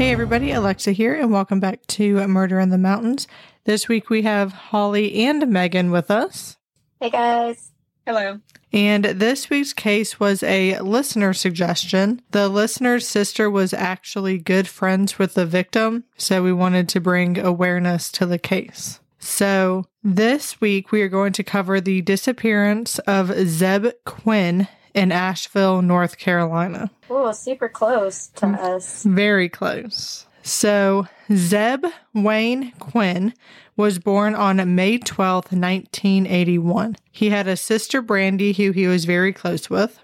Hey everybody, Alexa here, and welcome back to Murder in the Mountains. This week we have Holly and Megan with us. Hey guys. Hello. And this week's case was a listener suggestion. The listener's sister was actually good friends with the victim, so we wanted to bring awareness to the case. So, this week we are going to cover the disappearance of Zebb Quinn in Asheville, North Carolina. Oh, super close to mm. us. Very close. So, Zebb Wayne Quinn was born on May 12th, 1981. He had a sister, Brandy, who he was very close with.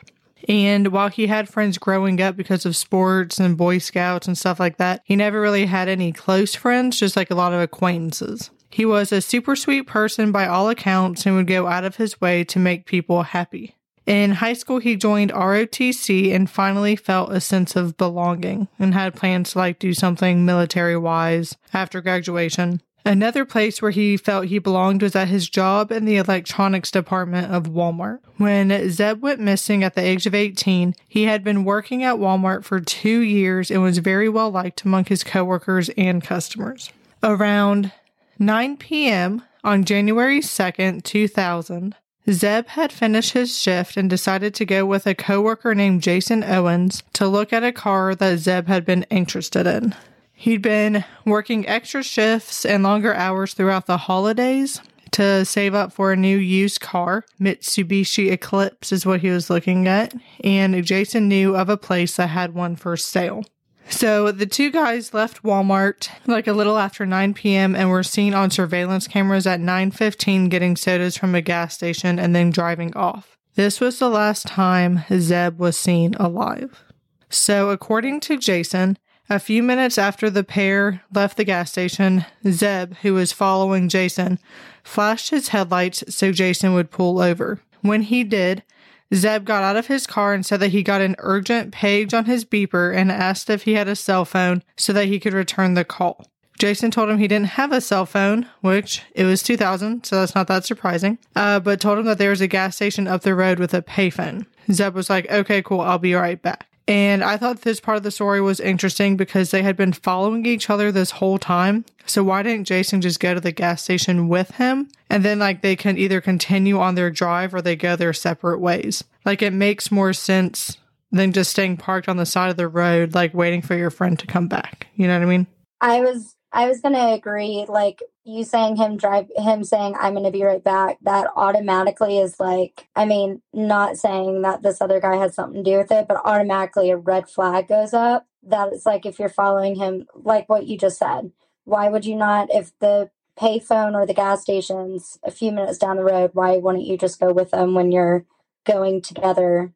And while he had friends growing up because of sports and Boy Scouts and stuff like that, he never really had any close friends, just like a lot of acquaintances. He was a super sweet person by all accounts and would go out of his way to make people happy. In high school, he joined ROTC and finally felt a sense of belonging and had plans to like do something military wise after graduation. Another place where he felt he belonged was at his job in the electronics department of Walmart. When Zebb went missing at the age of 18, he had been working at Walmart for two years and was very well liked among his coworkers and customers. Around 9 p.m. on January 2nd, 2000, Zebb had finished his shift and decided to go with a coworker named Jason Owens to look at a car that Zebb had been interested in. He'd been working extra shifts and longer hours throughout the holidays to save up for a new used car. Mitsubishi Eclipse is what he was looking at, and Jason knew of a place that had one for sale. So the two guys left Walmart like a little after 9 p.m. and were seen on surveillance cameras at 9:15 getting sodas from a gas station and then driving off. This was the last time Zebb was seen alive. So according to Jason, a few minutes after the pair left the gas station, Zebb, who was following Jason, flashed his headlights so Jason would pull over. When he did, Zebb got out of his car and said that he got an urgent page on his beeper and asked if he had a cell phone so that he could return the call. Jason told him he didn't have a cell phone, which it was 2000, so that's not that surprising, uh, but told him that there was a gas station up the road with a payphone. Zebb was like, okay, cool, I'll be right back. And I thought this part of the story was interesting because they had been following each other this whole time. So why didn't Jason just go to the gas station with him? And then like they can either continue on their drive or they go their separate ways. Like it makes more sense than just staying parked on the side of the road, like waiting for your friend to come back. You know what I mean? I was I was gonna agree. Like you saying him drive him saying I'm gonna be right back. That automatically is like I mean, not saying that this other guy had something to do with it, but automatically a red flag goes up. That it's like if you're following him, like what you just said. Why would you not? If the payphone or the gas station's a few minutes down the road, why wouldn't you just go with them when you're going together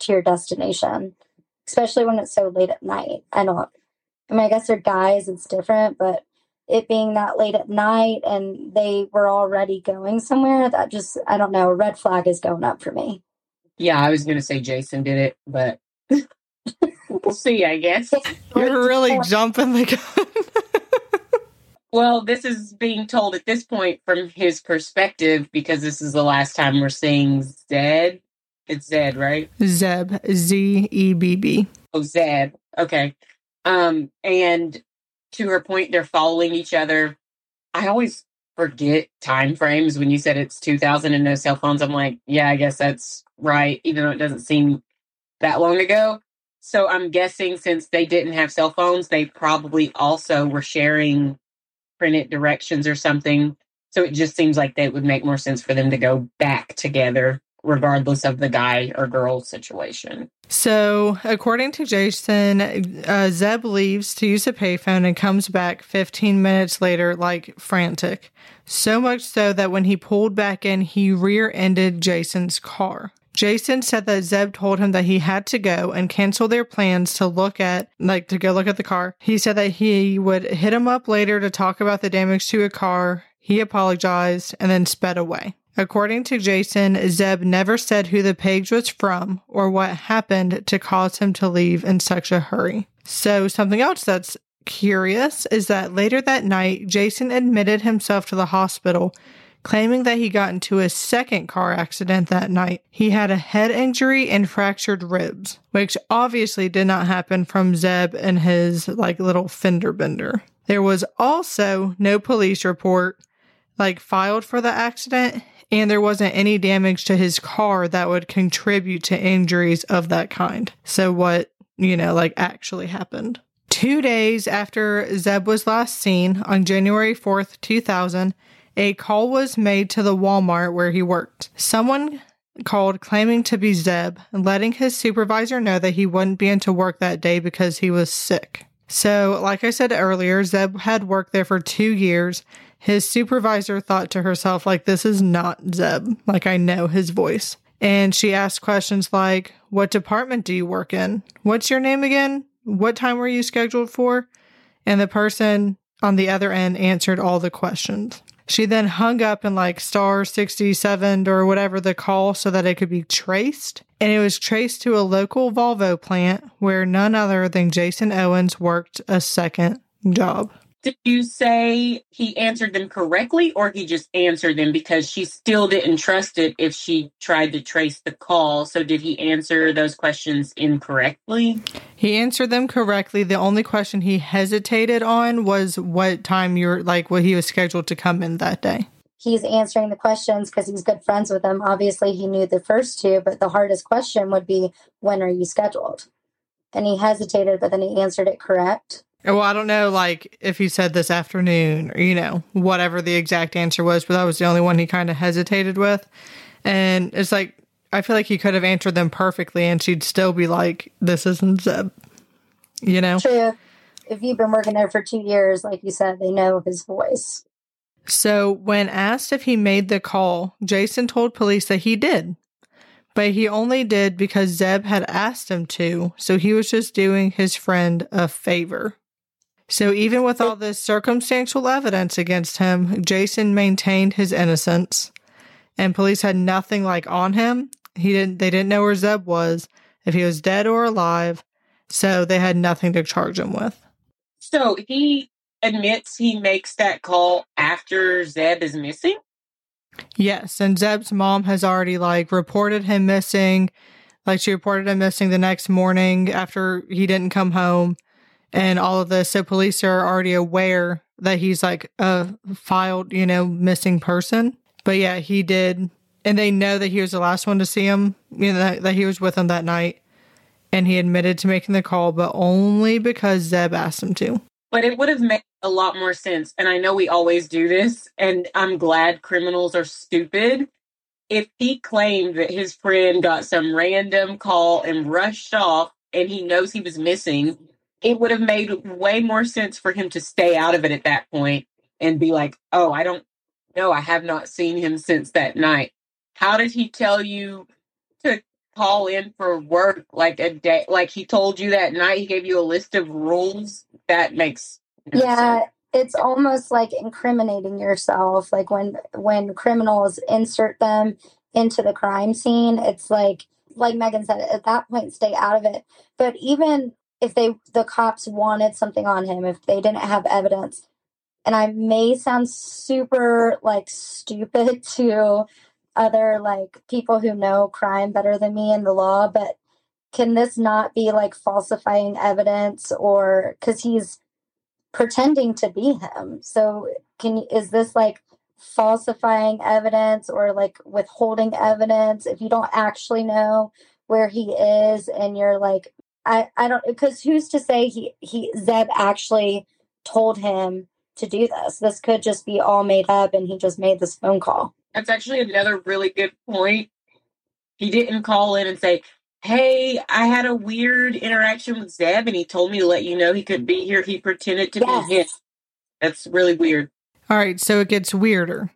to your destination? Especially when it's so late at night. I don't I mean, I guess they're guys, it's different, but it being that late at night and they were already going somewhere, that just, I don't know, a red flag is going up for me. Yeah, I was going to say Jason did it, but we'll see, I guess. You're really jumping the gun. well, this is being told at this point from his perspective because this is the last time we're seeing Zed. It's Zed, right? Zebb, Z E B B. Oh, Zed. Okay. Um, and to her point, they're following each other. I always forget time frames when you said it's 2000 and no cell phones. I'm like, yeah, I guess that's right, even though it doesn't seem that long ago. So I'm guessing since they didn't have cell phones, they probably also were sharing printed directions or something. So it just seems like that would make more sense for them to go back together regardless of the guy or girl situation. So, according to Jason, uh, Zebb leaves to use a payphone and comes back 15 minutes later, like frantic. So much so that when he pulled back in, he rear ended Jason's car. Jason said that Zebb told him that he had to go and cancel their plans to look at, like, to go look at the car. He said that he would hit him up later to talk about the damage to a car. He apologized and then sped away. According to Jason, Zebb never said who the page was from or what happened to cause him to leave in such a hurry. So, something else that's curious is that later that night, Jason admitted himself to the hospital claiming that he got into a second car accident that night. He had a head injury and fractured ribs, which obviously did not happen from Zebb and his like little fender bender. There was also no police report like filed for the accident and there wasn't any damage to his car that would contribute to injuries of that kind. So what, you know, like actually happened. Two days after Zebb was last seen, on January 4th, 2000, a call was made to the Walmart where he worked. Someone called claiming to be Zebb, letting his supervisor know that he wouldn't be into work that day because he was sick. So, like I said earlier, Zebb had worked there for two years. His supervisor thought to herself, like, this is not Zebb. Like, I know his voice. And she asked questions like, What department do you work in? What's your name again? What time were you scheduled for? And the person on the other end answered all the questions. She then hung up in like star 67 or whatever the call so that it could be traced. And it was traced to a local Volvo plant where none other than Jason Owens worked a second job. Did you say he answered them correctly or he just answered them because she still didn't trust it if she tried to trace the call? So did he answer those questions incorrectly? He answered them correctly. The only question he hesitated on was what time you're like what he was scheduled to come in that day. He's answering the questions because he's good friends with them. Obviously, he knew the first two, but the hardest question would be, When are you scheduled? And he hesitated, but then he answered it correct. Well, I don't know, like if he said this afternoon or, you know, whatever the exact answer was, but that was the only one he kind of hesitated with. And it's like, I feel like he could have answered them perfectly and she'd still be like, this isn't Zebb, you know? True. If you've been working there for two years, like you said, they know his voice. So when asked if he made the call, Jason told police that he did. But he only did because Zebb had asked him to, so he was just doing his friend a favor. So even with all this circumstantial evidence against him, Jason maintained his innocence and police had nothing like on him. He didn't they didn't know where Zebb was, if he was dead or alive, so they had nothing to charge him with. So he admits he makes that call after Zebb is missing? Yes, and Zebb's mom has already like reported him missing. Like she reported him missing the next morning after he didn't come home and all of this. So police are already aware that he's like a filed, you know, missing person. But yeah, he did. And they know that he was the last one to see him, you know, that, that he was with him that night. And he admitted to making the call, but only because Zebb asked him to. But it would have made a lot more sense. And I know we always do this, and I'm glad criminals are stupid. If he claimed that his friend got some random call and rushed off and he knows he was missing, it would have made way more sense for him to stay out of it at that point and be like, oh, I don't know. I have not seen him since that night. How did he tell you to call in for work like a day? Like he told you that night, he gave you a list of rules? That makes no yeah. Sense. It's almost like incriminating yourself. Like when when criminals insert them into the crime scene, it's like like Megan said, at that point, stay out of it. But even if they the cops wanted something on him if they didn't have evidence. And i may sound super like stupid to other like people who know crime better than me and the law but can this not be like falsifying evidence or because he's pretending to be him? So can is this like falsifying evidence or like withholding evidence? If you don't actually know where he is and you're like I, I don't because who's to say he he Zebb actually told him to do this. This could just be all made up and he just made this phone call. That's actually another really good point. He didn't call in and say, Hey, I had a weird interaction with Zebb and he told me to let you know he could be here. He pretended to yes. be him. That's really weird. All right, so it gets weirder.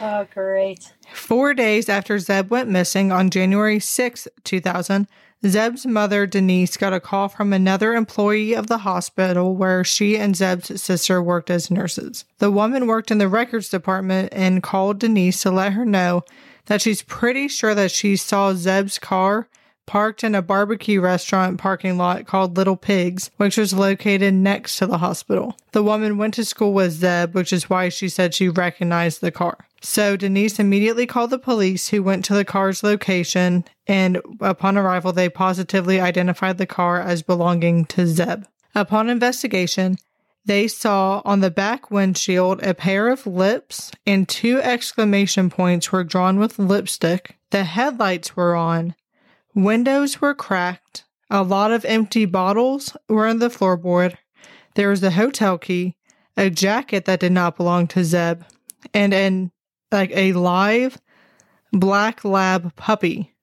Oh, great. Four days after Zebb went missing on January 6, 2000, Zebb's mother, Denise, got a call from another employee of the hospital where she and Zebb's sister worked as nurses. The woman worked in the records department and called Denise to let her know that she's pretty sure that she saw Zebb's car parked in a barbecue restaurant parking lot called Little Pigs, which was located next to the hospital. The woman went to school with Zebb, which is why she said she recognized the car. So Denise immediately called the police, who went to the car's location, and upon arrival, they positively identified the car as belonging to Zebb. Upon investigation, they saw on the back windshield a pair of lips and two exclamation points were drawn with lipstick. The headlights were on. Windows were cracked. A lot of empty bottles were in the floorboard. There was a hotel key, a jacket that did not belong to Zebb, and an like a live black lab puppy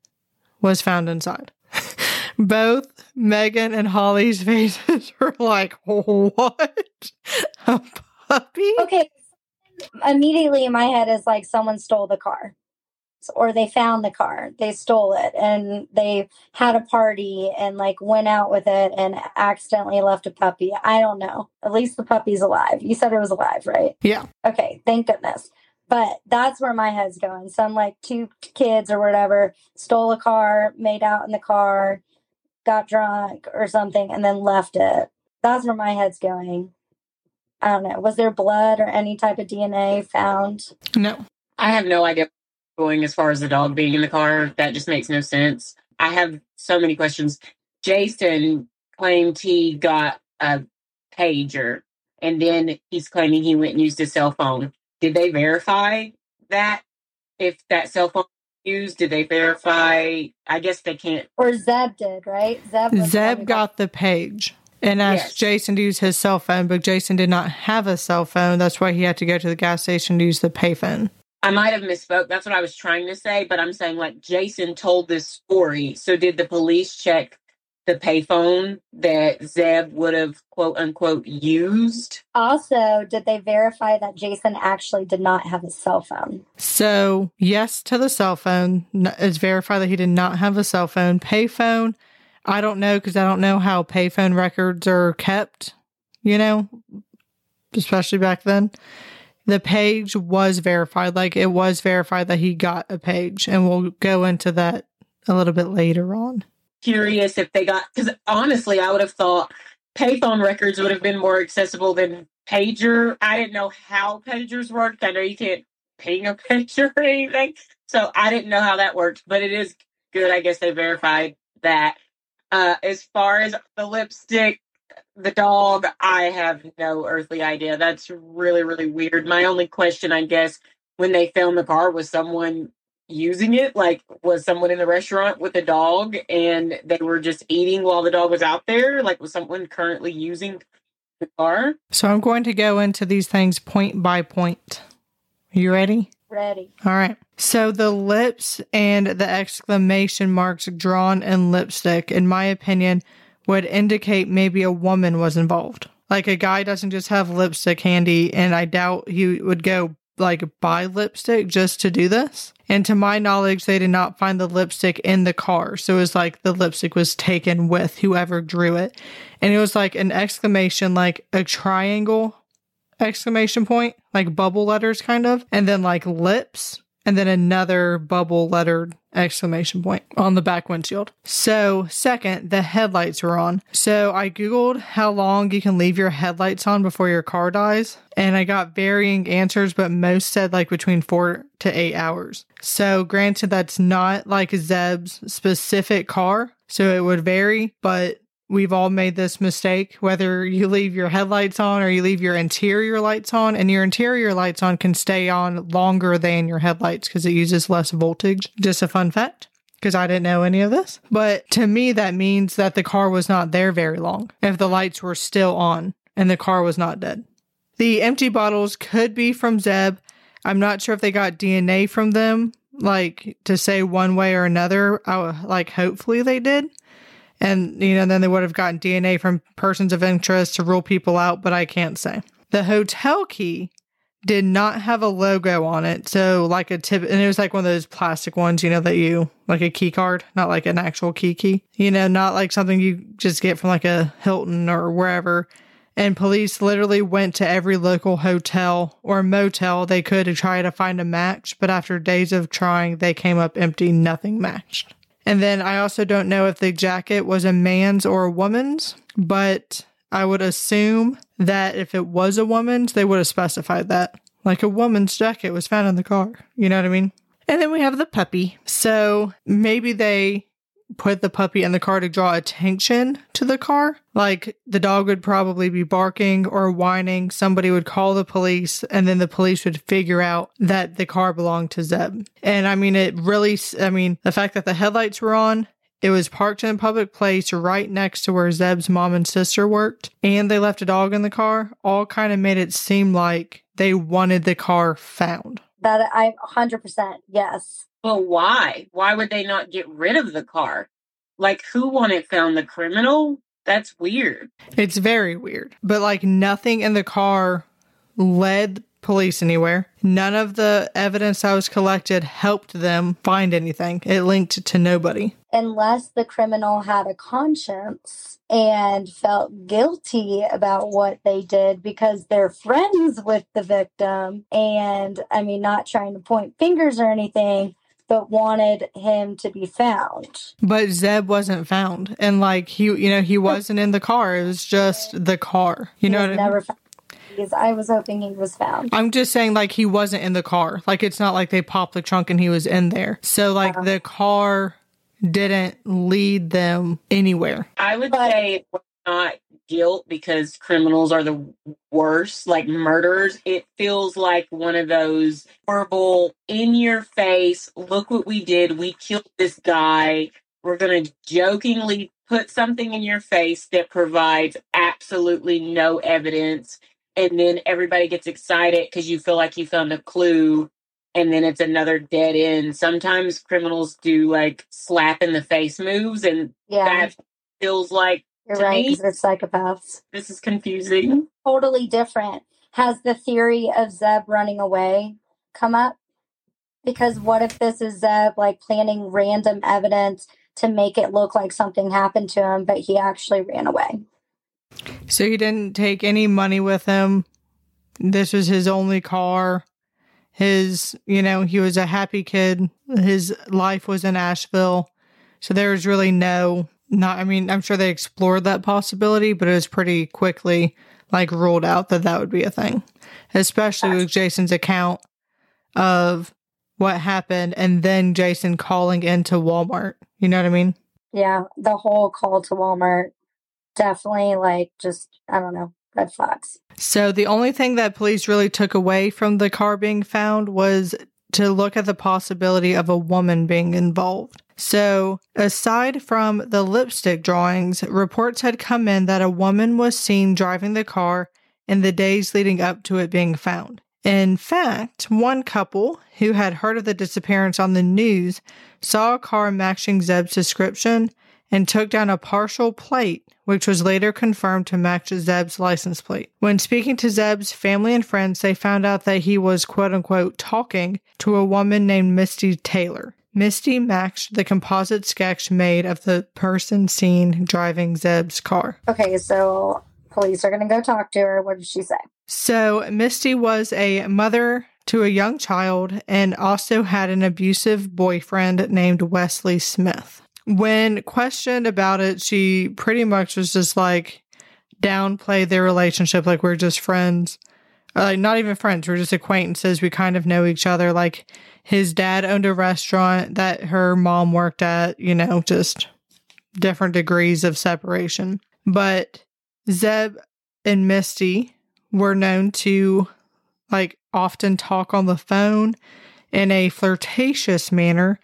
was found inside. Both Megan and Holly's faces were like, "What? A puppy?" Okay. Immediately in my head is like someone stole the car or they found the car they stole it and they had a party and like went out with it and accidentally left a puppy i don't know at least the puppy's alive you said it was alive right Yeah. okay thank goodness but that's where my head's going some like two kids or whatever stole a car made out in the car got drunk or something and then left it that's where my head's going i don't know was there blood or any type of dna found No. I have no idea going as far as the dog being in the car. That just makes no sense. I have so many questions. Jason claimed he got a pager and then he's claiming he went and used his cell phone. Did they verify that? If that cell phone was used, did they verify? I guess they can't. or zebb did right zebb was the one who Zebb got the page and asked Yes. Jason to use his cell phone, but Jason did not have a cell phone. That's why he had to go to the gas station to use the payphone. I might have misspoke. That's what I was trying to say, but I'm saying like Jason told this story. So did the police check the payphone that Zebb would have quote unquote used? Also, did they verify that Jason actually did not have a cell phone? So, yes to the cell phone. N- It's verified that he did not have a cell phone. Payphone, I don't know because I don't know how payphone records are kept, you know, especially back then. The page was verified. Like, it was verified that he got a page, and we'll go into that a little bit later on. Curious if they got because honestly, I would have thought payphone records would have been more accessible than pager. I didn't know how pagers worked. I know you can't ping a pager or anything, so I didn't know how that worked. But it is good. I guess they verified that. Uh, as far as the lipstick, the dog, I have no earthly idea. That's really, really weird. My only question, I guess, when they found the car was someone using it? Like, was someone in the restaurant with a dog and they were just eating while the dog was out there? Like, was someone currently using the car? So, I'm going to go into these things point by point. You ready? Ready. All right. So the lips and the exclamation marks drawn in lipstick, in my opinion, would indicate maybe a woman was involved. Like a guy doesn't just have lipstick handy, and I doubt he would go like buy lipstick just to do this. And to my knowledge, they did not find the lipstick in the car. So it was like the lipstick was taken with whoever drew it. And it was like an exclamation, like a triangle exclamation point, like bubble letters kind of, and then like lips, and then another bubble lettered exclamation point on the back windshield. So, second, the headlights were on. So, I Googled how long you can leave your headlights on before your car dies, and I got varying answers, but most said like between four to eight hours. So, granted, that's not like Zebb's specific car, so it would vary, but We've all made this mistake, whether you leave your headlights on or you leave your interior lights on, and your interior lights on can stay on longer than your headlights because it uses less voltage. Just a fun fact because I didn't know any of this. But to me, that means that the car was not there very long if the lights were still on and the car was not dead. The empty bottles could be from Zebb. I'm not sure if they got DNA from them, like to say one way or another. I, like, hopefully they did and you know then they would have gotten DNA from persons of interest to rule people out, but I can't say. The hotel key did not have a logo on it, so like a tip, and it was like one of those plastic ones, you know, that you like a key card, not like an actual key key, you know, not like something you just get from like a Hilton or wherever. And police literally went to every local hotel or motel they could to try to find a match, but after days of trying, they came up empty, nothing matched. And then I also don't know if the jacket was a man's or a woman's, but I would assume that if it was a woman's, they would have specified that Like a woman's jacket was found in the car. You know what I mean? And then we have the puppy. So maybe they put the puppy in the car to draw attention to the car. Like the dog would probably be barking or whining. Somebody would call the police, and then the police would figure out that the car belonged to Zebb. And I mean, it really, I mean, the fact that the headlights were on, it was parked in a public place right next to where Zebb's mom and sister worked, and they left a dog in the car, all kind of made it seem like they wanted the car found. That I 100% yes. But why? Why would they not get rid of the car? Like, who wanted found? The criminal? That's weird. It's very weird. But like nothing in the car led police anywhere. None of the evidence that was collected helped them find anything. It linked to nobody. Unless the criminal had a conscience and felt guilty about what they did because they're friends with the victim. And I mean, not trying to point fingers or anything, but wanted him to be found. But Zebb wasn't found. And like he, you know, he wasn't in the car. It was just the car. You He know was what I never mean? found. Because I was hoping he was found. I'm just saying, like, he wasn't in the car. Like, it's not like they popped the trunk and he was in there. So, like, Uh-huh. the car didn't lead them anywhere. I would But- say not guilt because criminals are the worst, like murderers. It feels like one of those horrible, in your face, look what we did. We killed this guy. We're going to jokingly put something in your face that provides absolutely no evidence. And then everybody gets excited because you feel like you found a clue. And then it's another dead end. Sometimes criminals do like slap in the face moves, and Yeah, that feels like you're to right. me- they're psychopaths. this is confusing. Totally different. Has the theory of Zebb running away come up? Because what if this is Zebb like planning random evidence to make it look like something happened to him, but he actually ran away? So, he didn't take any money with him. This was his only car. His, you know, he was a happy kid. His life was in Asheville. So, there was really no, not, I mean, I'm sure they explored that possibility, but it was pretty quickly like ruled out that that would be a thing, especially with Jason's account of what happened and then Jason calling into Walmart. You know what I mean? Yeah, the whole call to Walmart definitely like just I don't know red flags. So the only thing that police really took away from the car being found was to look at the possibility of a woman being involved. So, aside from the lipstick drawings, reports had come in that a woman was seen driving the car in the days leading up to it being found. In fact, one couple who had heard of the disappearance on the news saw a car matching Zebb's description and took down a partial plate, which was later confirmed to match Zebb's license plate. When speaking to Zebb's family and friends, they found out that he was quote unquote talking to a woman named Misty Taylor. Misty matched the composite sketch made of the person seen driving Zebb's car. Okay, so police are gonna go talk to her. What did she say? So, Misty was a mother to a young child and also had an abusive boyfriend named Wesley Smith. When questioned about it, she pretty much was just like downplay their relationship, like we're just friends. Like, not even friends, we're just acquaintances. We kind of know each other. Like, his dad owned a restaurant that her mom worked at, you know, just different degrees of separation. But Zebb and Misty were known to like often talk on the phone in a flirtatious manner,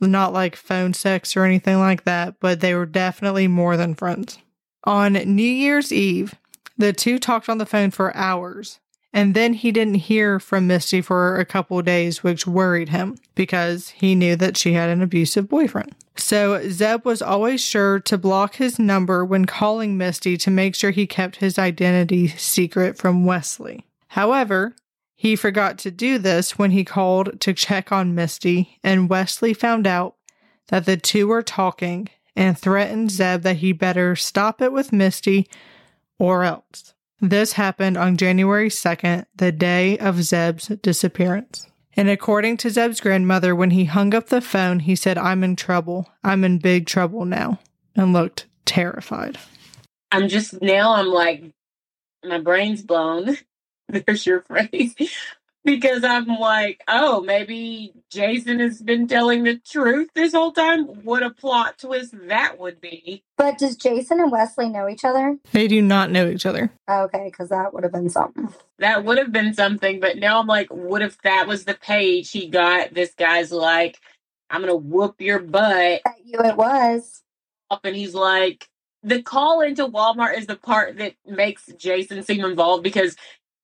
not like phone sex or anything like that, but they were definitely more than friends. On New Year's Eve, the two talked on the phone for hours, and then he didn't hear from Misty for a couple days, which worried him because he knew that she had an abusive boyfriend. So Zebb was always sure to block his number when calling Misty to make sure he kept his identity secret from Wesley. However, he forgot to do this when he called to check on Misty, and Wesley found out that the two were talking and threatened Zebb that he better stop it with Misty or else. This happened on January 2nd, the day of Zebb's disappearance. And according to Zebb's grandmother, when he hung up the phone, he said, I'm in trouble. I'm in big trouble now, and looked terrified. I'm just now. I'm like, my brain's blown. There's your phrase. Because I'm like, oh, maybe Jason has been telling the truth this whole time. What a plot twist that would be. But does Jason and Wesley know each other? They do not know each other. Okay, because that would have been something. That would have been something, but now I'm like, what if that was the page he got? This guy's like, I'm gonna whoop your butt. Bet you it was. Up and he's like, the call into Walmart is the part that makes Jason seem involved because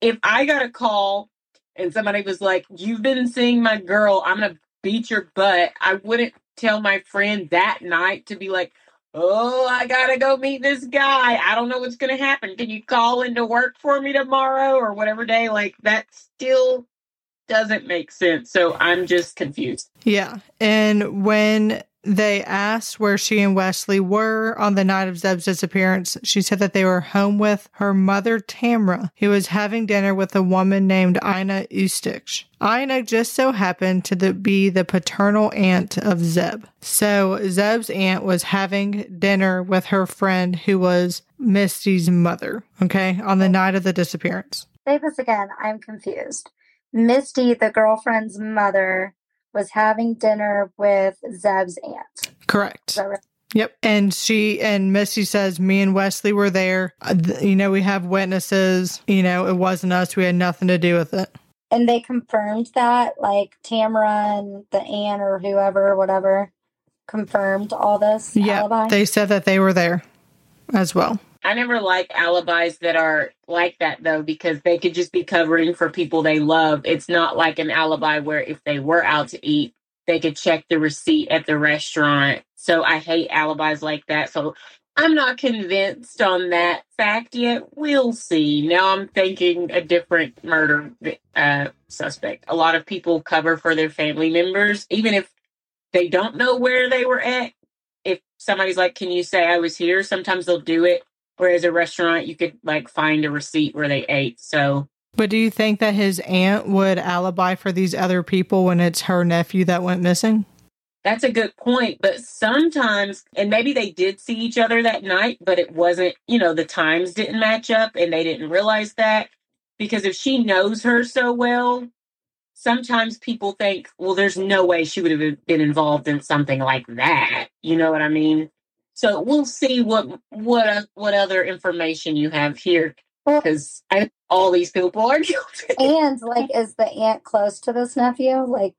if I got a call and somebody was like, You've been seeing my girl, I'm gonna beat your butt, I wouldn't tell my friend that night to be like, Oh, I gotta go meet this guy. I don't know what's gonna happen. Can you call into work for me tomorrow or whatever day? Like that still doesn't make sense. So I'm just confused. Yeah. And when they asked where she and Wesley were on the night of Zebb's disappearance, she said that they were home with her mother, Tamra, who was having dinner with a woman named Ina Ustich. Ina just so happened to the, be the paternal aunt of Zebb. So Zebb's aunt was having dinner with her friend who was Misty's mother, okay, on the night of the disappearance. This again. I'm confused. Misty, the girlfriend's mother, was having dinner with Zebb's aunt. Correct. Right? Yep. And she and Misty says, Me and Wesley were there. Uh, you know, we have witnesses. You know, it wasn't us. We had nothing to do with it. And they confirmed that, like Tamara and the aunt or whoever, whatever, confirmed all this Yeah. alibi. They said that they were there as well. I never like alibis that are like that though, because they could just be covering for people they love. It's not like an alibi where if they were out to eat, they could check the receipt at the restaurant. So I hate alibis like that. So I'm not convinced on that fact yet. We'll see. Now I'm thinking a different murder uh, suspect. A lot of people cover for their family members, even if they don't know where they were at. If somebody's like, Can you say I was here? Sometimes they'll do it. Whereas a restaurant, you could like find a receipt where they ate. So But do you think that his aunt would alibi for these other people when it's her nephew that went missing? that's a good point. But sometimes, and maybe they did see each other that night, but it wasn't, you know, the times didn't match up and they didn't realize that. Because if she knows her so well, sometimes people think, well, there's no way she would have been involved in something like that. You know what I mean? So we'll see what what what other information you have here because all these people are guilty. and like, is the aunt close to this nephew? Like,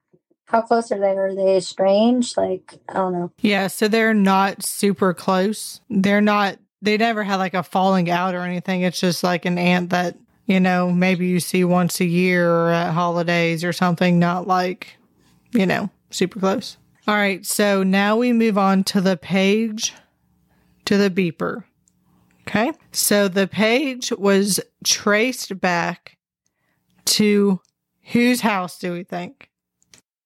how close are they? Are they estranged? Like, I don't know. Yeah, so they're not super close. They're not, they never had like a falling out or anything. It's just like an aunt that, you know, maybe you see once a year or at holidays or something, not like, you know, super close. All right, so now we move on to the page to the beeper. Okay, so the page was traced back to whose house do we think?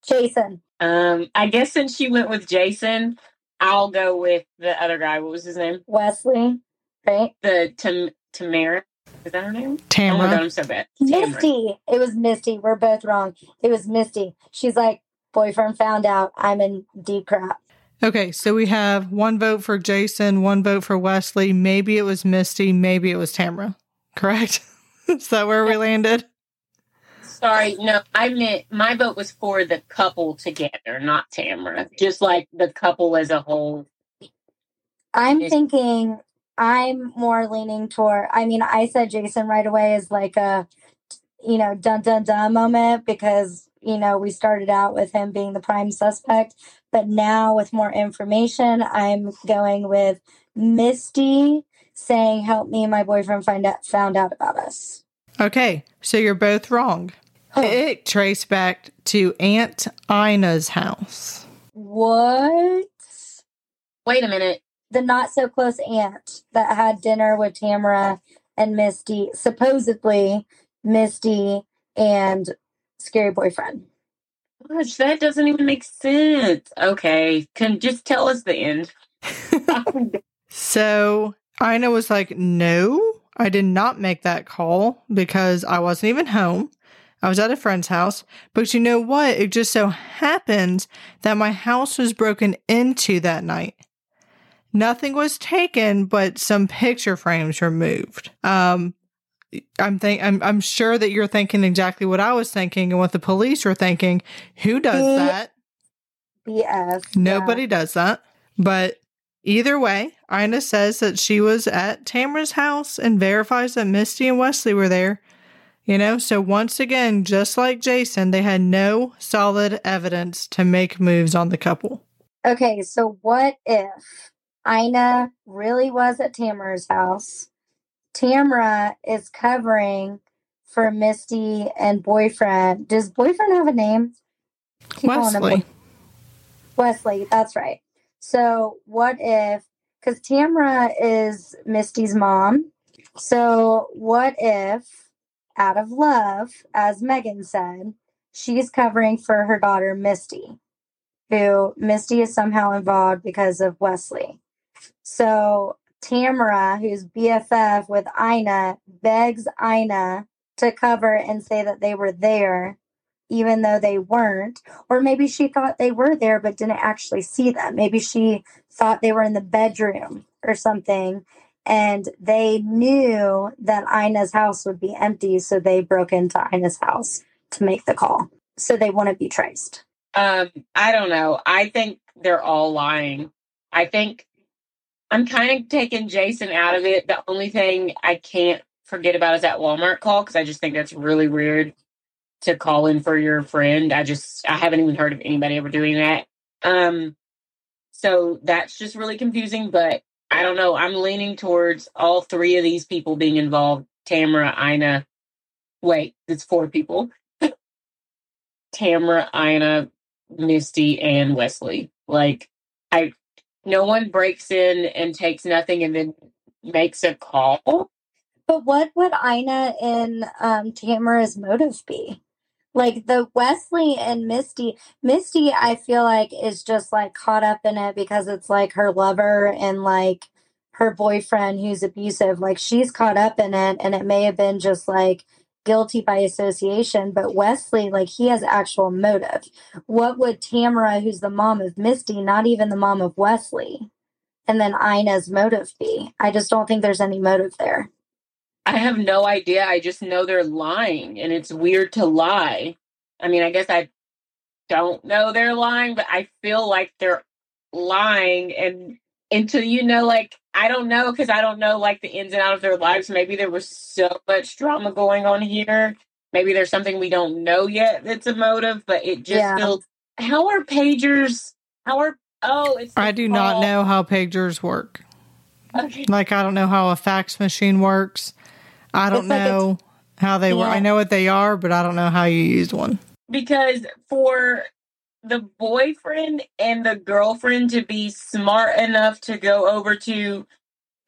Jason, Um, I guess since she went with Jason, I'll go with the other guy. What was his name? Wesley, right? The Tam- Tamara. Is that her name? Oh my Tamara. god, I'm so bad. Tamara. Misty. It was Misty. We're both wrong. It was Misty. She's like, boyfriend found out I'm in deep crap. Okay, so we have one vote for Jason, one vote for Wesley. Maybe it was Misty, maybe it was Tamara. Correct? Is that where we landed? Sorry, no, I meant my vote was for the couple together, not Tamara. Just like the couple as a whole. I'm thinking I'm more leaning toward I mean, I said Jason right away is like a you know, dun dun dun moment because, you know, we started out with him being the prime suspect. But now with more information, I'm going with Misty saying, Help me, my boyfriend find out found out about us. Okay, so you're both wrong. Huh. It traced back to Aunt Ina's house. What? Wait a minute. The not so close aunt that had dinner with Tamara and Misty, supposedly Misty and scary boyfriend. Gosh, that doesn't even make sense. Okay, can just tell us the end. So Ina was like, No, I did not make that call because I wasn't even home. I was at a friend's house. But you know what? It just so happens that my house was broken into that night. Nothing was taken, but some picture frames removed. Um, I'm think I'm I'm sure that you're thinking exactly what I was thinking and what the police are thinking. Who does Mm. that? BS. Nobody does that. But either way, Ina says that she was at Tamara's house and verifies that Misty and Wesley were there. You know, so once again, just like Jason, they had no solid evidence to make moves on the couple. Okay, so what if Ina really was at Tamara's house? Tamara is covering for Misty and boyfriend. Does boyfriend have a name? Keep Wesley. Wesley, that's right. So what if because Tamara is Misty's mom. So what if out of love, as Megan said, she's covering for her daughter Misty, who Misty is somehow involved because of Wesley. So Tamara, who's BFF with Ina, begs Ina to cover and say that they were there, even though they weren't. Or maybe she thought they were there but didn't actually see them. Maybe she thought they were in the bedroom or something. And they knew that Ina's house would be empty, so they broke into Ina's house to make the call. So they wouldn't be traced. Um, I don't know. I think they're all lying. I think I'm kind of taking Jason out of it. The only thing I can't forget about is that Walmart call because I just think that's really weird to call in for your friend. I just I haven't even heard of anybody ever doing that. Um, so that's just really confusing. But I don't know. I'm leaning towards all three of these people being involved. Tamara, Ina. Wait, it's four people. Tamara, Ina, Misty, and Wesley. Like, I, no one breaks in and takes nothing and then makes a call. But what would Ina and um, Tamara's motive be? Like the Wesley and Misty, Misty, I feel like is just like caught up in it because it's like her lover and like her boyfriend who's abusive. Like she's caught up in it, and it may have been just like guilty by association. But Wesley, like he has actual motive. What would Tamara, who's the mom of Misty, not even the mom of Wesley, and then Ina's motive be? I just don't think there's any motive there. I have no idea. I just know they're lying and it's weird to lie. I mean, I guess I don't know they're lying, but I feel like they're lying and until you know like I don't know because I don't know like the ins and outs of their lives. Maybe there was so much drama going on here. Maybe there's something we don't know yet that's a motive, but it just Yeah. feels how are pagers how are oh it's I do not know how pagers work. Okay. Like I don't know how a fax machine works. I don't It's like know how they work. I know what they are, but I don't know how you use one. because for the boyfriend and the girlfriend to be smart enough to go over to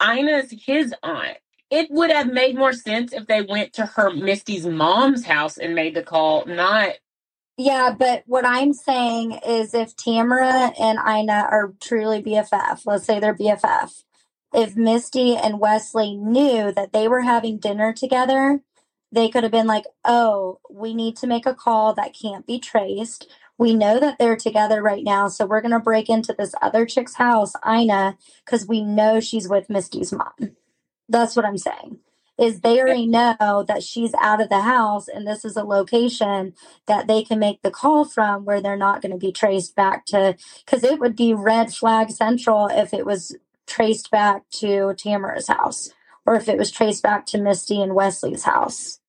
Ina's his aunt, it would have made more sense if they went to her Misty's mom's house and made the call, not Yeah, but what I'm saying is if Tamara and Ina are truly BFF, let's say they're BFF, if Misty and Wesley knew that they were having dinner together, they could have been like, oh, we need to make a call that can't be traced. We know that they're together right now, so we're going to break into this other chick's house, Ina, because we know she's with Misty's mom. That's what I'm saying. Is they already know that she's out of the house and this is a location that they can make the call from where they're not going to be traced back to because it would be red flag central if it was traced back to Tamara's house or if it was traced back to Misty and Wesley's house.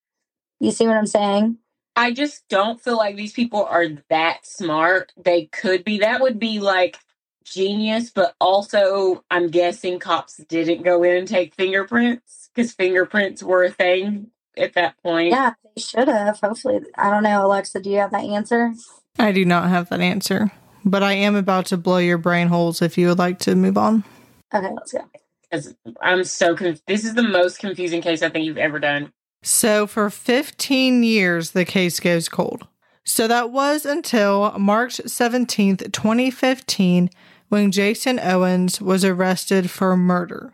You see what I'm saying? I just don't feel like these people are that smart. They could be. That would be like genius, but also I'm guessing cops didn't go in and take fingerprints because fingerprints were a thing at that point. Yeah, they should have. Hopefully, I don't know, Alexa. Do you have that answer? I do not have that answer, but I am about to blow your brain holes if you would like to move on. Okay, let's go. 'Cause I'm so conf- This is the most confusing case I think you've ever done. So, for 15 years, the case goes cold. So, that was until March 17th, 2015, when Jason Owens was arrested for murder.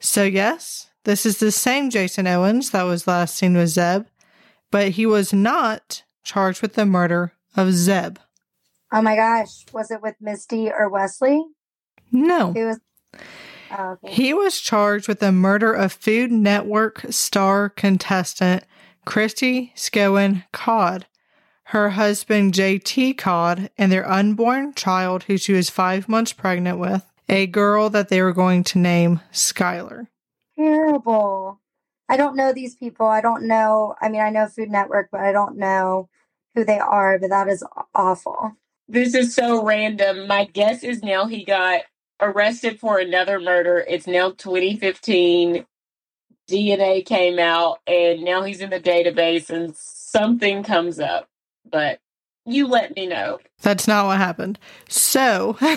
So, yes, this is the same Jason Owens that was last seen with Zebb, but he was not charged with the murder of Zebb. Oh my gosh, was it with Misty or Wesley? No. It was. Oh, okay. He was charged with the murder of Food Network star contestant Christy Scowen Codd, her husband JT Codd, and their unborn child, who she was five months pregnant with, a girl that they were going to name Skylar. Terrible. I don't know these people. I don't know. I mean, I know Food Network, but I don't know who they are. But that is awful. This is so random. My guess is now he got arrested for another murder. It's now 2015. DNA came out, and now he's in the database, and something comes up. But you let me know. That's not what happened. So, and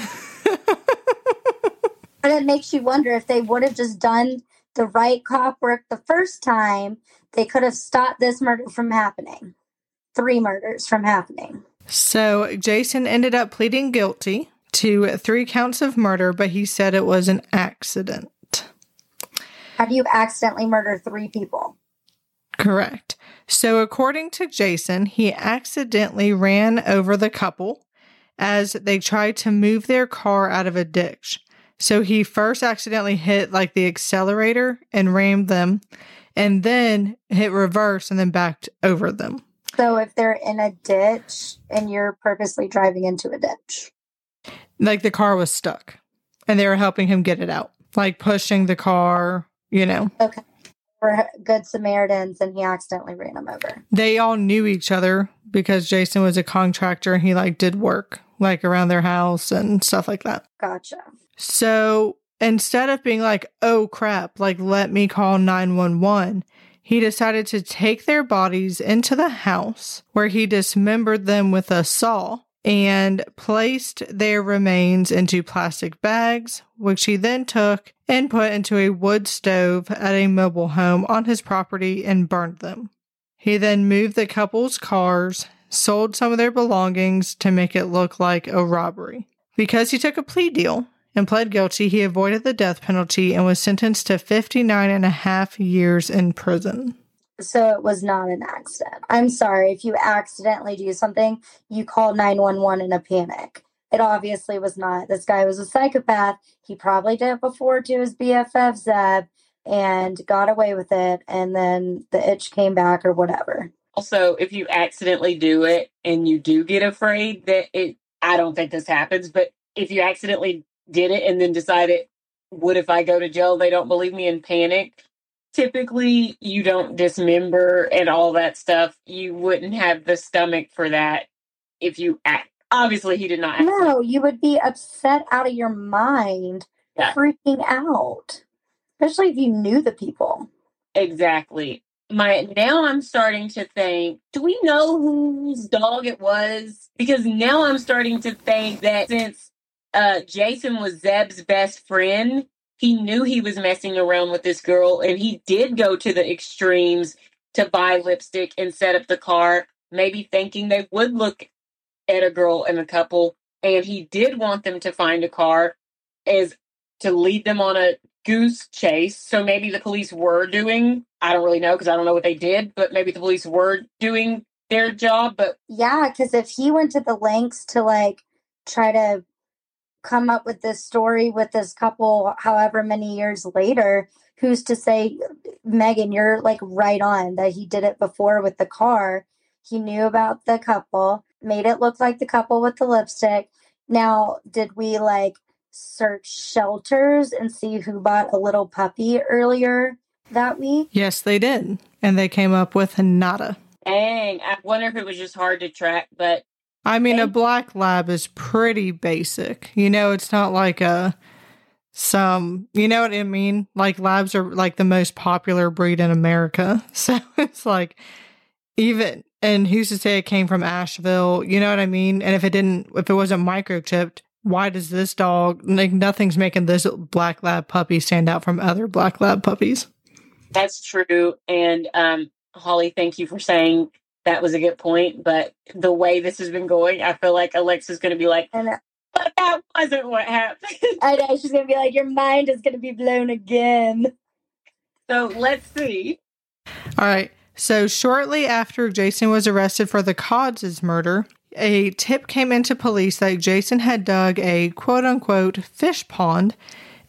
it makes you wonder if they would have just done the right cop work the first time, they could have stopped this murder from happening. Three murders from happening. so Jason ended up pleading guilty to three counts of murder, but he said it was an accident. Do you accidentally murder three people? Correct. So, according to Jason, he accidentally ran over the couple as they tried to move their car out of a ditch. So, he first accidentally hit like the accelerator and rammed them, and then hit reverse and then backed over them. So if they're in a ditch and you're purposely driving into a ditch. Like the car was stuck and they were helping him get it out, like pushing the car, you know. Okay. We're good Samaritans and he accidentally ran them over. They all knew each other because Jason was a contractor and he like did work like around their house and stuff like that. Gotcha. So instead of being like, oh crap, like let me call 911, he decided to take their bodies into the house where he dismembered them with a saw and placed their remains into plastic bags, which he then took and put into a wood stove at a mobile home on his property and burned them. He then moved the couple's cars, sold some of their belongings to make it look like a robbery. Because he took a plea deal and pled guilty, he avoided the death penalty and was sentenced to 59 and a half years in prison. So it was not an accident. I'm sorry. If you accidentally do something, you call 911 in a panic. It obviously was not. This guy was a psychopath. He probably did it before to his BFF Zebb and got away with it. And then the itch came back or whatever. Also, if you accidentally do it and you do get afraid that it, I don't think this happens, but if you accidentally did it and then decided, what if I go to jail? They don't believe me and panic. Typically, you don't dismember and all that stuff. You wouldn't have the stomach for that if you act. Obviously, he did not. act- No, you would be upset out of your mind, Yeah. freaking out, especially if you knew the people. Exactly. My now I'm starting to think, do we know whose dog it was? Because now I'm starting to think that since uh Jason was Zebb's best friend, he knew he was messing around with this girl and he did go to the extremes to buy lipstick and set up the car, maybe thinking they would look at a girl and a couple and he did want them to find a car as to lead them on a goose chase. So maybe the police were doing, I don't really know because I don't know what they did, but maybe the police were doing their job. But Yeah, because if he went to the lengths to like try to come up with this story with this couple, however many years later, who's to say, Megan, you're like right on that he did it before with the car. He knew about the couple, made it look like the couple with the lipstick. Now, did we like search shelters and see who bought a little puppy earlier that week? Yes, they did. And they came up with nada. dang, I wonder if it was just hard to track. But I mean, a black lab is pretty basic. You know, it's not like a some, you know what I mean? Like labs are like the most popular breed in America. So it's like even and who's to say it came from Asheville? You know what I mean? And if it didn't if it wasn't microchipped, why does this dog like nothing's making this black lab puppy stand out from other black lab puppies? that's true. And um, Holly, thank you for saying that was a good point. But the way this has been going, I feel like Alexa's going to be like, uh, but that wasn't what happened. I know she's gonna be like, Your mind is gonna be blown again. so let's see. All right. So shortly after Jason was arrested for the Codds' murder, a tip came into police that Jason had dug a quote unquote fish pond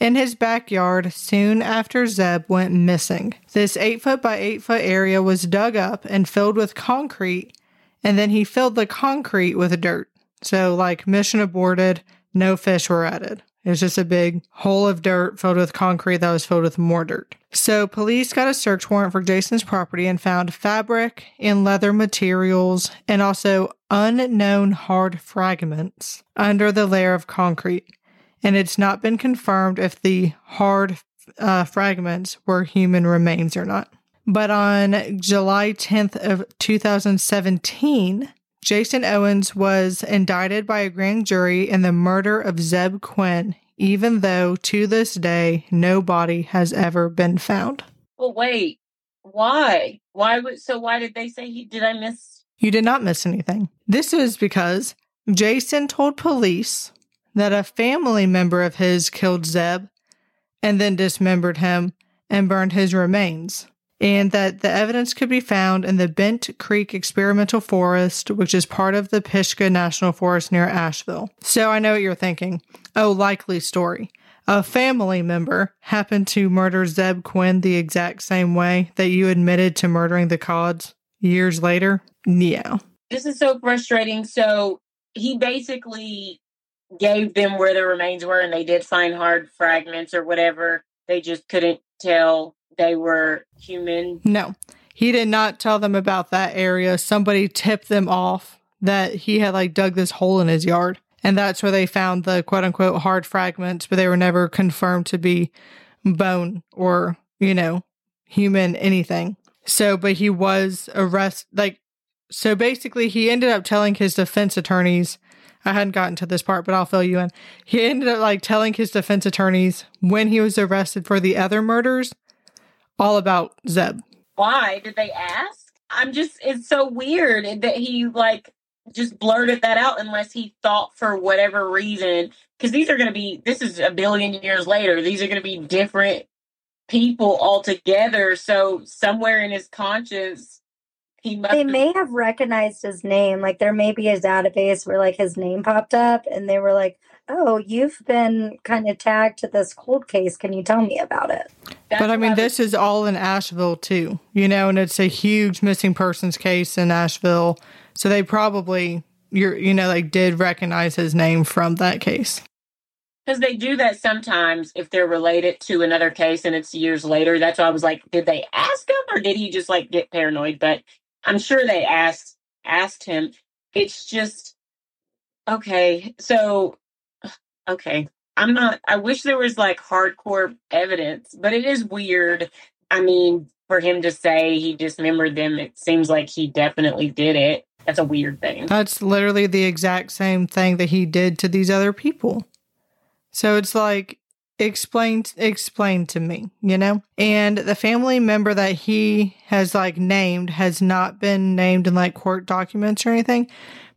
in his backyard soon after Zebb went missing. This 8 foot by 8 foot area was dug up and filled with concrete, and then he filled the concrete with dirt. So, like, mission aborted, no fish were added. It was just a big hole of dirt filled with concrete that was filled with more dirt. So, police got a search warrant for Jason's property and found fabric and leather materials and also unknown hard fragments under the layer of concrete. And it's not been confirmed if the hard uh, fragments were human remains or not. But on July 10th of 2017, Jason Owens was indicted by a grand jury in the murder of Zebb Quinn, even though to this day no body has ever been found. Well, wait, why? Why would so? Why did they say he? Did I miss? You did not miss anything. This is because Jason told police that a family member of his killed Zebb and then dismembered him and burned his remains and that the evidence could be found in the Bent Creek Experimental Forest, which is part of the Pisgah National Forest near Asheville. So I know what you're thinking. Oh, likely story. A family member happened to murder Zebb Quinn the exact same way that you admitted to murdering the Codds years later. Yeah. This is so frustrating. So he basically gave them where the remains were, and they did find hard fragments or whatever. They just couldn't tell they were human. No, he did not tell them about that area. Somebody tipped them off that he had like dug this hole in his yard. And that's where they found the quote unquote hard fragments, but they were never confirmed to be bone or, you know, human anything. So, but he was arrested. Like, so basically, he ended up telling his defense attorneys. I hadn't gotten to this part, but I'll fill you in. He ended up like telling his defense attorneys when he was arrested for the other murders all about Zebb. Why did they ask? I'm just, it's so weird that he like just blurted that out unless he thought for whatever reason. Because these are going to be, this is a billion years later. These are going to be different people altogether. So somewhere in his conscience. They have- may have recognized his name. Like there may be a database where like his name popped up, and they were like, "Oh, you've been kind of tagged to this cold case. Can you tell me about it?" That's but I what mean, was- this is all in Asheville too, you know, and it's a huge missing persons case in Asheville. So they probably, you're, you know, like did recognize his name from that case. Because they do that sometimes if they're related to another case and it's years later. That's why I was like, did they ask him or did he just like get paranoid? But I'm sure they asked asked him. It's just okay. So okay. I'm not I wish there was like hardcore evidence, but it is weird. I mean, for him to say he dismembered them, it seems like he definitely did it. That's a weird thing. That's literally the exact same thing that he did to these other people. So it's like, explain, explain to me, you know? And the family member that he has like named has not been named in like court documents or anything,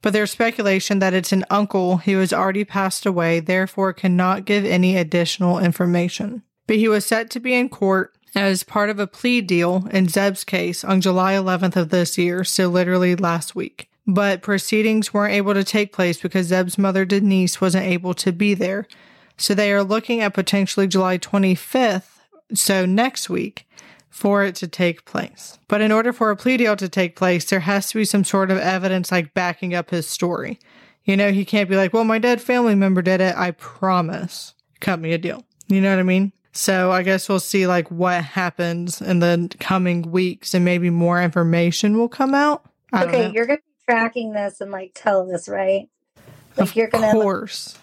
but there's speculation that it's an uncle who has already passed away, therefore cannot give any additional information. But he was set to be in court as part of a plea deal in Zebb's case on July 11th of this year, so literally last week. But proceedings weren't able to take place because Zebb's mother Denise wasn't able to be there. So they are looking at potentially July 25th, so next week, for it to take place. But in order for a plea deal to take place, there has to be some sort of evidence like backing up his story. You know, he can't be like, well, my dead family member did it. I promise. Cut me a deal. You know what I mean? So I guess we'll see like what happens in the coming weeks and maybe more information will come out. I okay, you're gonna be tracking this and like tell us, right? Like of you're gonna like, course.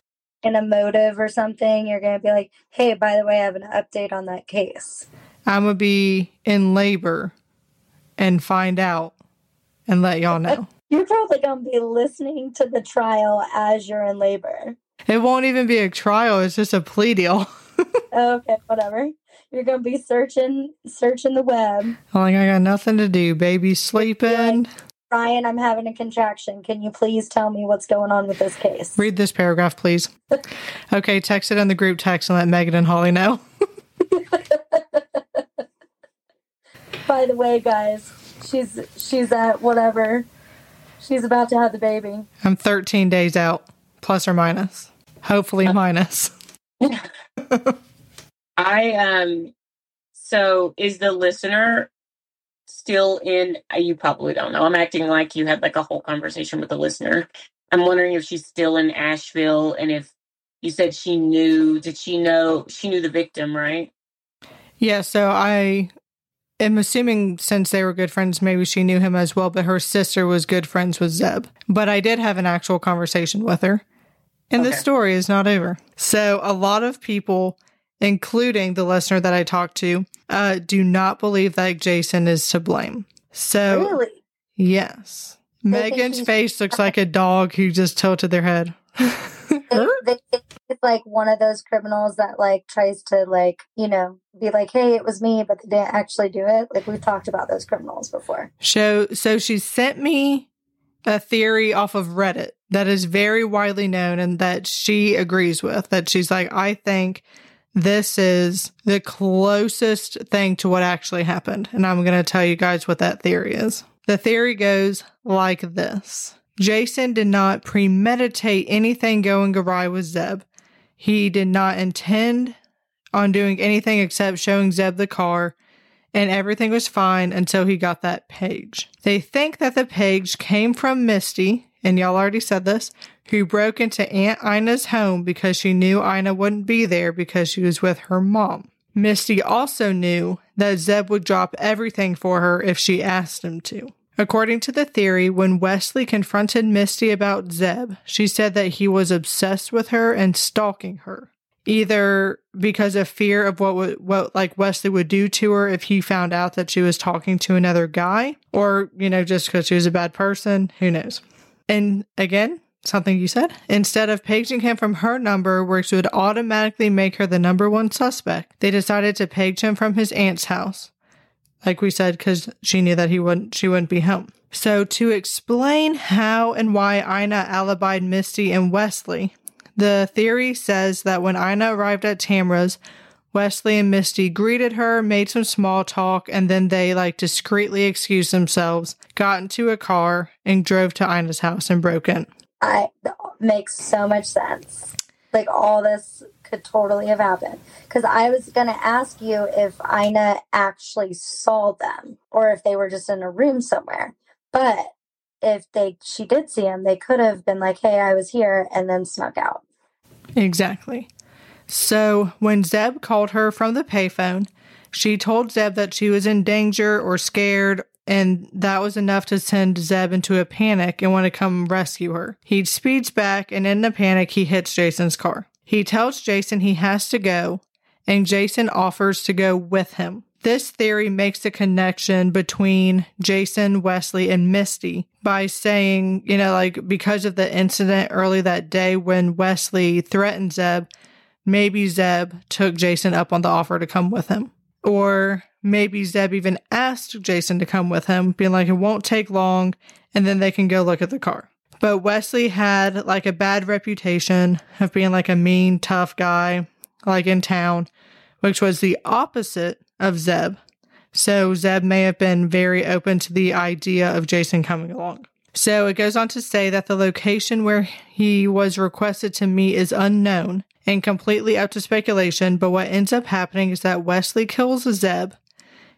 In a motive or something, you're gonna be like, "Hey, by the way, I have an update on that case." I'm gonna be in labor and find out and let y'all know. You're probably gonna be listening to the trial as you're in labor. It won't even be a trial, it's just a plea deal. okay, whatever. You're gonna be searching, searching the web. I'm like, I got nothing to do. Baby's sleeping. Ryan, I'm having a contraction. Can you please tell me what's going on with this case? Read this paragraph, please. Okay, text it in the group text and let Megan and Holly know. By the way, guys, she's she's at whatever. She's about to have the baby. I'm 13 days out, plus or minus. Hopefully, minus. I um so is the listener still in uh, you probably don't know. I'm acting like you had like a whole conversation with the listener. I'm wondering if she's still in Asheville and if you said she knew did she know she knew the victim, right? Yeah, so I am assuming since they were good friends, maybe she knew him as well, but her sister was good friends with Zebb. But I did have an actual conversation with her. And Okay. the story is not over. So a lot of people, including the listener that I talked to, uh, do not believe that Jason is to blame. So really? yes. They Megan's face looks like a dog who just tilted their head. They, they it's like one of those criminals that like tries to like you know be like, hey, it was me, but they didn't actually do it. Like we've talked about those criminals before. So, so she sent me a theory off of Reddit that is very widely known and that she agrees with. That she's like, I think this is the closest thing to what actually happened. And I'm going to tell you guys what that theory is. The theory goes like this Jason did not premeditate anything going awry with Zebb. He did not intend on doing anything except showing Zebb the car and everything was fine until he got that page. They think that the page came from Misty, and y'all already said this, who broke into Aunt Ina's home because she knew Ina wouldn't be there because she was with her mom. Misty also knew that Zebb would drop everything for her if she asked him to. According to the theory, when Wesley confronted Misty about Zebb, she said that he was obsessed with her and stalking her either because of fear of what would what like Wesley would do to her if he found out that she was talking to another guy or you know just because she was a bad person who knows and again something you said instead of paging him from her number which would automatically make her the number one suspect. They decided to page him from his aunt's house. Like we said because she knew that he wouldn't she wouldn't be home. So to explain how and why ina alibied misty and wesley the theory says that when Ina arrived at Tamra's, Wesley and Misty greeted her, made some small talk, and then they like discreetly excused themselves, got into a car, and drove to Ina's house and broke in. I that makes so much sense. Like all this could totally have happened. Because I was gonna ask you if Ina actually saw them or if they were just in a room somewhere. But if they she did see him, they could have been like, "Hey, I was here," and then snuck out. Exactly. So when Zebb called her from the payphone, she told Zebb that she was in danger or scared, and that was enough to send Zebb into a panic and want to come rescue her. He speeds back, and in the panic, he hits Jason's car. He tells Jason he has to go, and Jason offers to go with him. This theory makes a connection between Jason, Wesley, and Misty by saying, you know, like because of the incident early that day when Wesley threatened Zebb, maybe Zebb took Jason up on the offer to come with him. Or maybe Zebb even asked Jason to come with him, being like, it won't take long, and then they can go look at the car. But Wesley had like a bad reputation of being like a mean, tough guy, like in town, which was the opposite of Zebb. So Zebb may have been very open to the idea of Jason coming along. So it goes on to say that the location where he was requested to meet is unknown and completely up to speculation, but what ends up happening is that Wesley kills Zebb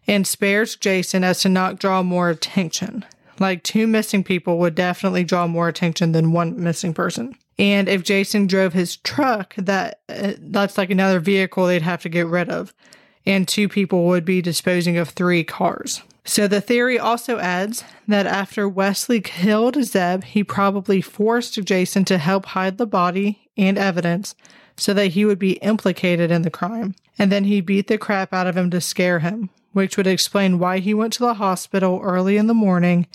and spares Jason as to not draw more attention. Like two missing people would definitely draw more attention than one missing person. And if Jason drove his truck, that uh, that's like another vehicle they'd have to get rid of and two people would be disposing of three cars. So the theory also adds that after Wesley killed Zebb, he probably forced Jason to help hide the body and evidence so that he would be implicated in the crime. And then he beat the crap out of him to scare him, which would explain why he went to the hospital early in the morning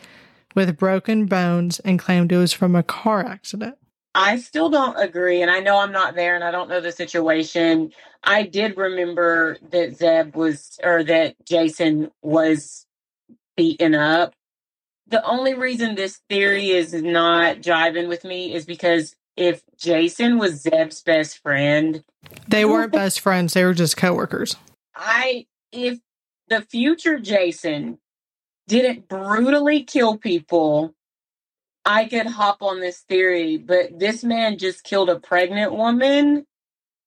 with broken bones and claimed it was from a car accident. I still don't agree, and I know I'm not there, and I don't know the situation. I did remember that Zebb was, or that Jason was beaten up. The only reason this theory is not jiving with me is because if Jason was Zebb's best friend, They weren't best friends, they were just coworkers. I if the future Jason didn't brutally kill people, I could hop on this theory, but this man just killed a pregnant woman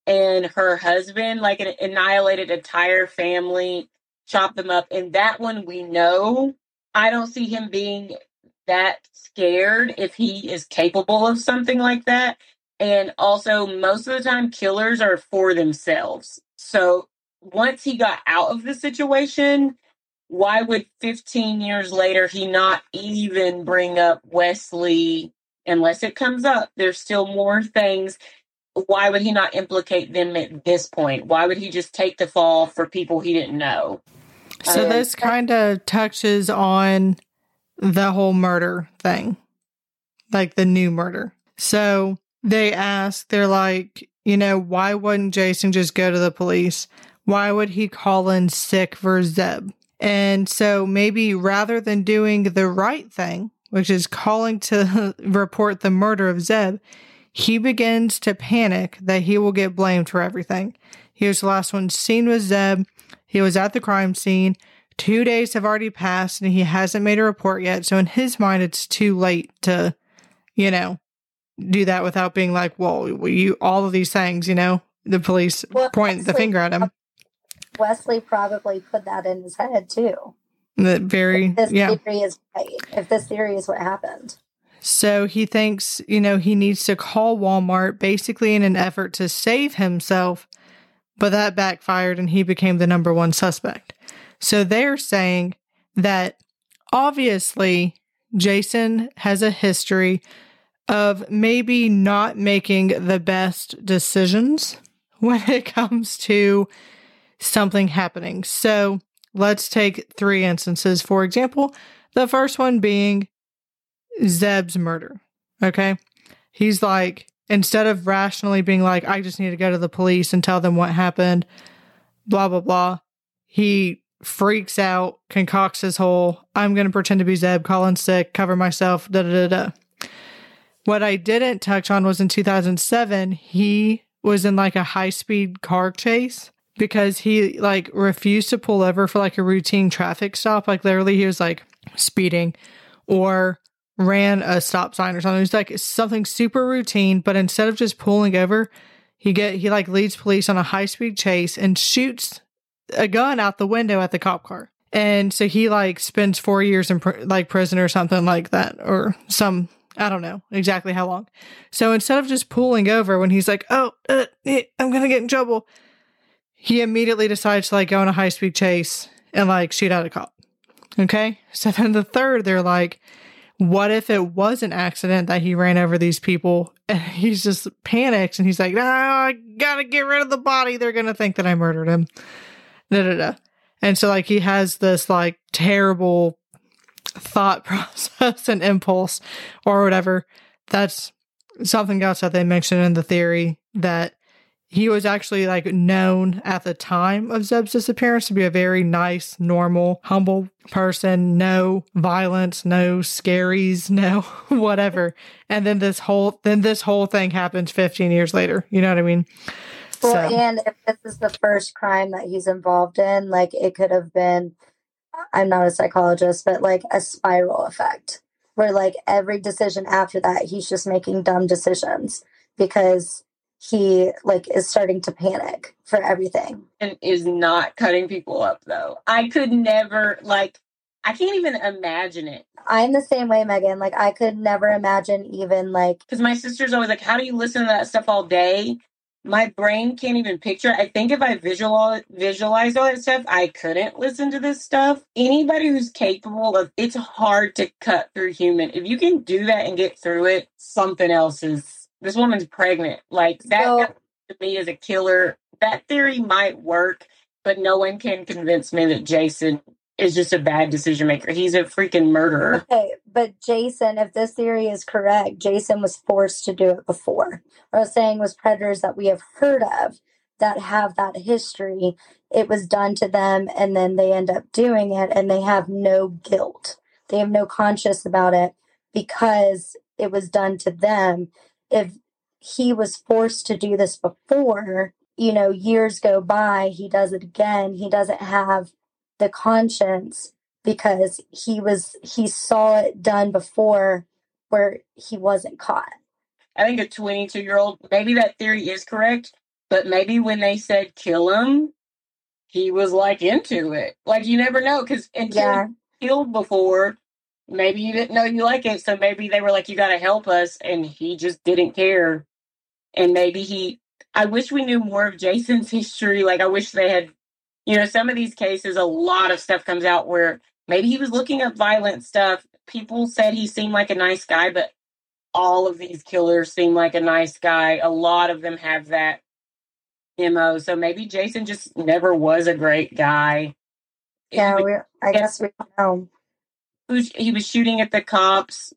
and her husband, like an annihilated entire family, chopped them up. And that one we know. I don't see him being that scared if he is capable of something like that. And also, most of the time, killers are for themselves. So once he got out of the situation, why would 15 years later he not even bring up Wesley unless it comes up? There's still more things. Why would he not implicate them at this point? Why would he just take the fall for people he didn't know? So um, this kind of touches on the whole murder thing, like the new murder. So they ask, they're like, you know, why wouldn't Jason just go to the police? Why would he call in sick for Zebb? And so maybe rather than doing the right thing, which is calling to report the murder of Zebb, he begins to panic that he will get blamed for everything. He was the last one seen with Zebb. He was at the crime scene. Two days have already passed and he hasn't made a report yet. So in his mind, it's too late to, you know, do that without being like, well, you, all of these things, you know, the police well, point the finger at him. Wesley probably put that in his head too. That very, if this yeah. theory is right, if this theory is what happened. So he thinks, you know, he needs to call Walmart basically in an effort to save himself, but that backfired and he became the number one suspect. So they're saying that obviously Jason has a history of maybe not making the best decisions when it comes to something happening. So let's take three instances. For example, the first one being Zebb's murder. Okay. He's like, instead of rationally being like, I just need to go to the police and tell them what happened, blah, blah, blah, he freaks out, concocts his whole, I'm going to pretend to be Zebb, call in sick, cover myself, da da da da. What I didn't touch on was in 2007, he was in like a high speed car chase because he like refused to pull over for like a routine traffic stop. Like literally, he was like speeding or ran a stop sign or something. It was like something super routine, but instead of just pulling over, he get he like leads police on a high speed chase and shoots a gun out the window at the cop car. And so he like spends four years in pr- like prison or something like that, or some I don't know exactly how long. So instead of just pulling over when he's like, "Oh, uh, I'm gonna get in trouble," he immediately decides to like go on a high speed chase and like shoot out a cop. Okay, so then the third, they're like, "What if it was an accident that he ran over these people?" And he's just panics and he's like, "Ah, I gotta get rid of the body. They're gonna think that I murdered him." Da da da. And so like he has this like terrible thought process and impulse or whatever. That's something else that they mentioned in the theory that he was actually like known at the time of Zebb's disappearance to be a very nice, normal, humble person, no violence, no scaries, no whatever. And then this whole then this whole thing happens 15 years later. You know what I mean? Well, so. and if this is the first crime that he's involved in, like it could have been I'm not a psychologist, but like a spiral effect where like every decision after that, he's just making dumb decisions because he like is starting to panic for everything and is not cutting people up though. I could never like I can't even imagine it. I'm the same way, Megan. Like I could never imagine even like because my sister's always like, "How do you listen to that stuff all day?" My brain can't even picture. I think if I visualize visualize all that stuff, I couldn't listen to this stuff. Anybody who's capable of it's hard to cut through human. If you can do that and get through it, something else is this woman's pregnant. Like that so, to me is a killer. That theory might work, but no one can convince me that Jason is just a bad decision maker. He's a freaking murderer. Okay, but Jason, if this theory is correct, Jason was forced to do it before. What I was saying was predators that we have heard of that have that history, it was done to them and then they end up doing it and they have no guilt. They have no conscience about it because it was done to them. If he was forced to do this before, you know, years go by, he does it again, he doesn't have the conscience because he was he saw it done before where he wasn't caught. I think a 22 year old, maybe that theory is correct, But maybe when they said kill him, he was like into it. Like you never know because until Yeah. killed before, maybe you didn't know you like it. So maybe they were like, you got to help us. And he just didn't care. And maybe he, I wish we knew more of Jason's history. Like, I wish they had, you know, some of these cases, a lot of stuff comes out where maybe he was looking up violent stuff. People said he seemed like a nice guy, but all of these killers seem like a nice guy. A lot of them have that MO. So maybe Jason just never was a great guy. Yeah, we, I guess we don't know. he was shooting at the cops.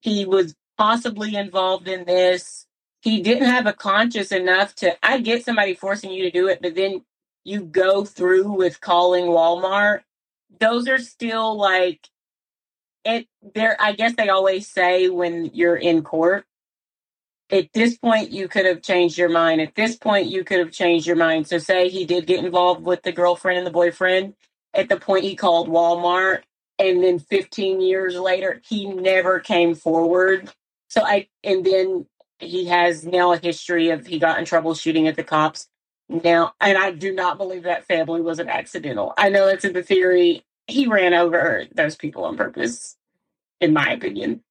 He was possibly involved in this. He didn't have a conscience enough to. I get somebody forcing you to do it, but then you go through with calling Walmart. Those are still like it. There, I guess they always say when you're in court. At this point, you could have changed your mind. At this point, you could have changed your mind. So, say he did get involved with the girlfriend and the boyfriend. At the point he called Walmart, and then 15 years later he never came forward so i and then he has now a history of he got in trouble shooting at the cops now and i do not believe that family was an accidental i know it's in the theory he ran over those people on purpose in my opinion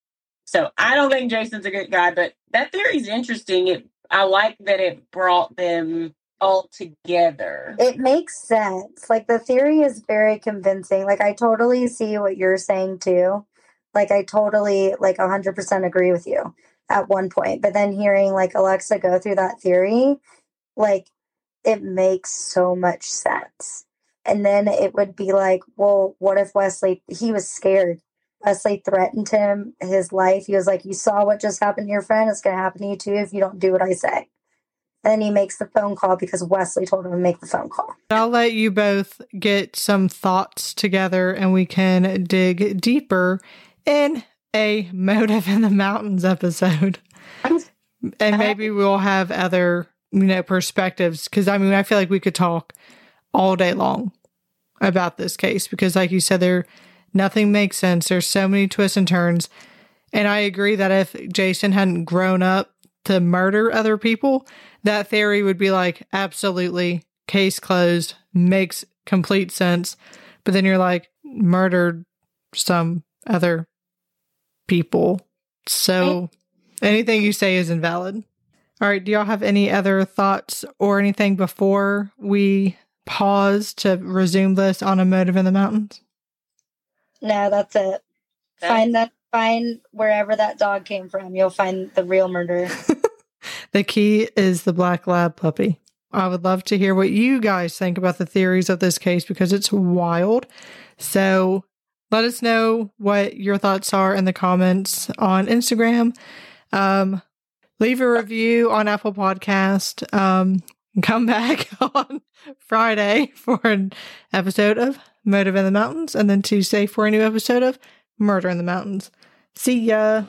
so i don't think jason's a good guy but that theory's interesting it i like that it brought them all together It makes sense. Like the theory is very convincing. Like I totally see what you're saying too. Like I totally like 100% agree with you at one point. But then hearing like Alexa go through that theory, like it makes so much sense. And then it would be like, well, what if Wesley he was scared. Wesley threatened him his life. He was like, You saw what just happened to your friend, it's gonna happen to you too if you don't do what I say. And then he makes the phone call because Wesley told him to make the phone call. I'll let you both get some thoughts together and we can dig deeper in a Motive in the Mountains episode. And maybe we'll have other, you know, perspectives. Cause I mean, I feel like we could talk all day long about this case because, like you said, there nothing makes sense. There's so many twists and turns. And I agree that if Jason hadn't grown up to murder other people, that theory would be like, absolutely, case closed, makes complete sense. But then you're like, murdered some other people. So anything you say is invalid. All right. Do y'all have any other thoughts or anything before we pause to resume this on a motive in the mountains? No, that's it. That- Find that find wherever that dog came from. You'll find the real murderer. The key is the black lab puppy. I would love to hear what you guys think about the theories of this case because it's wild. So let us know what your thoughts are in the comments on Instagram. Um, leave a review on Apple Podcast. Um, come back on Friday for an episode of Motive in the Mountains, and then Tuesday for a new episode of Murder in the Mountains. See ya.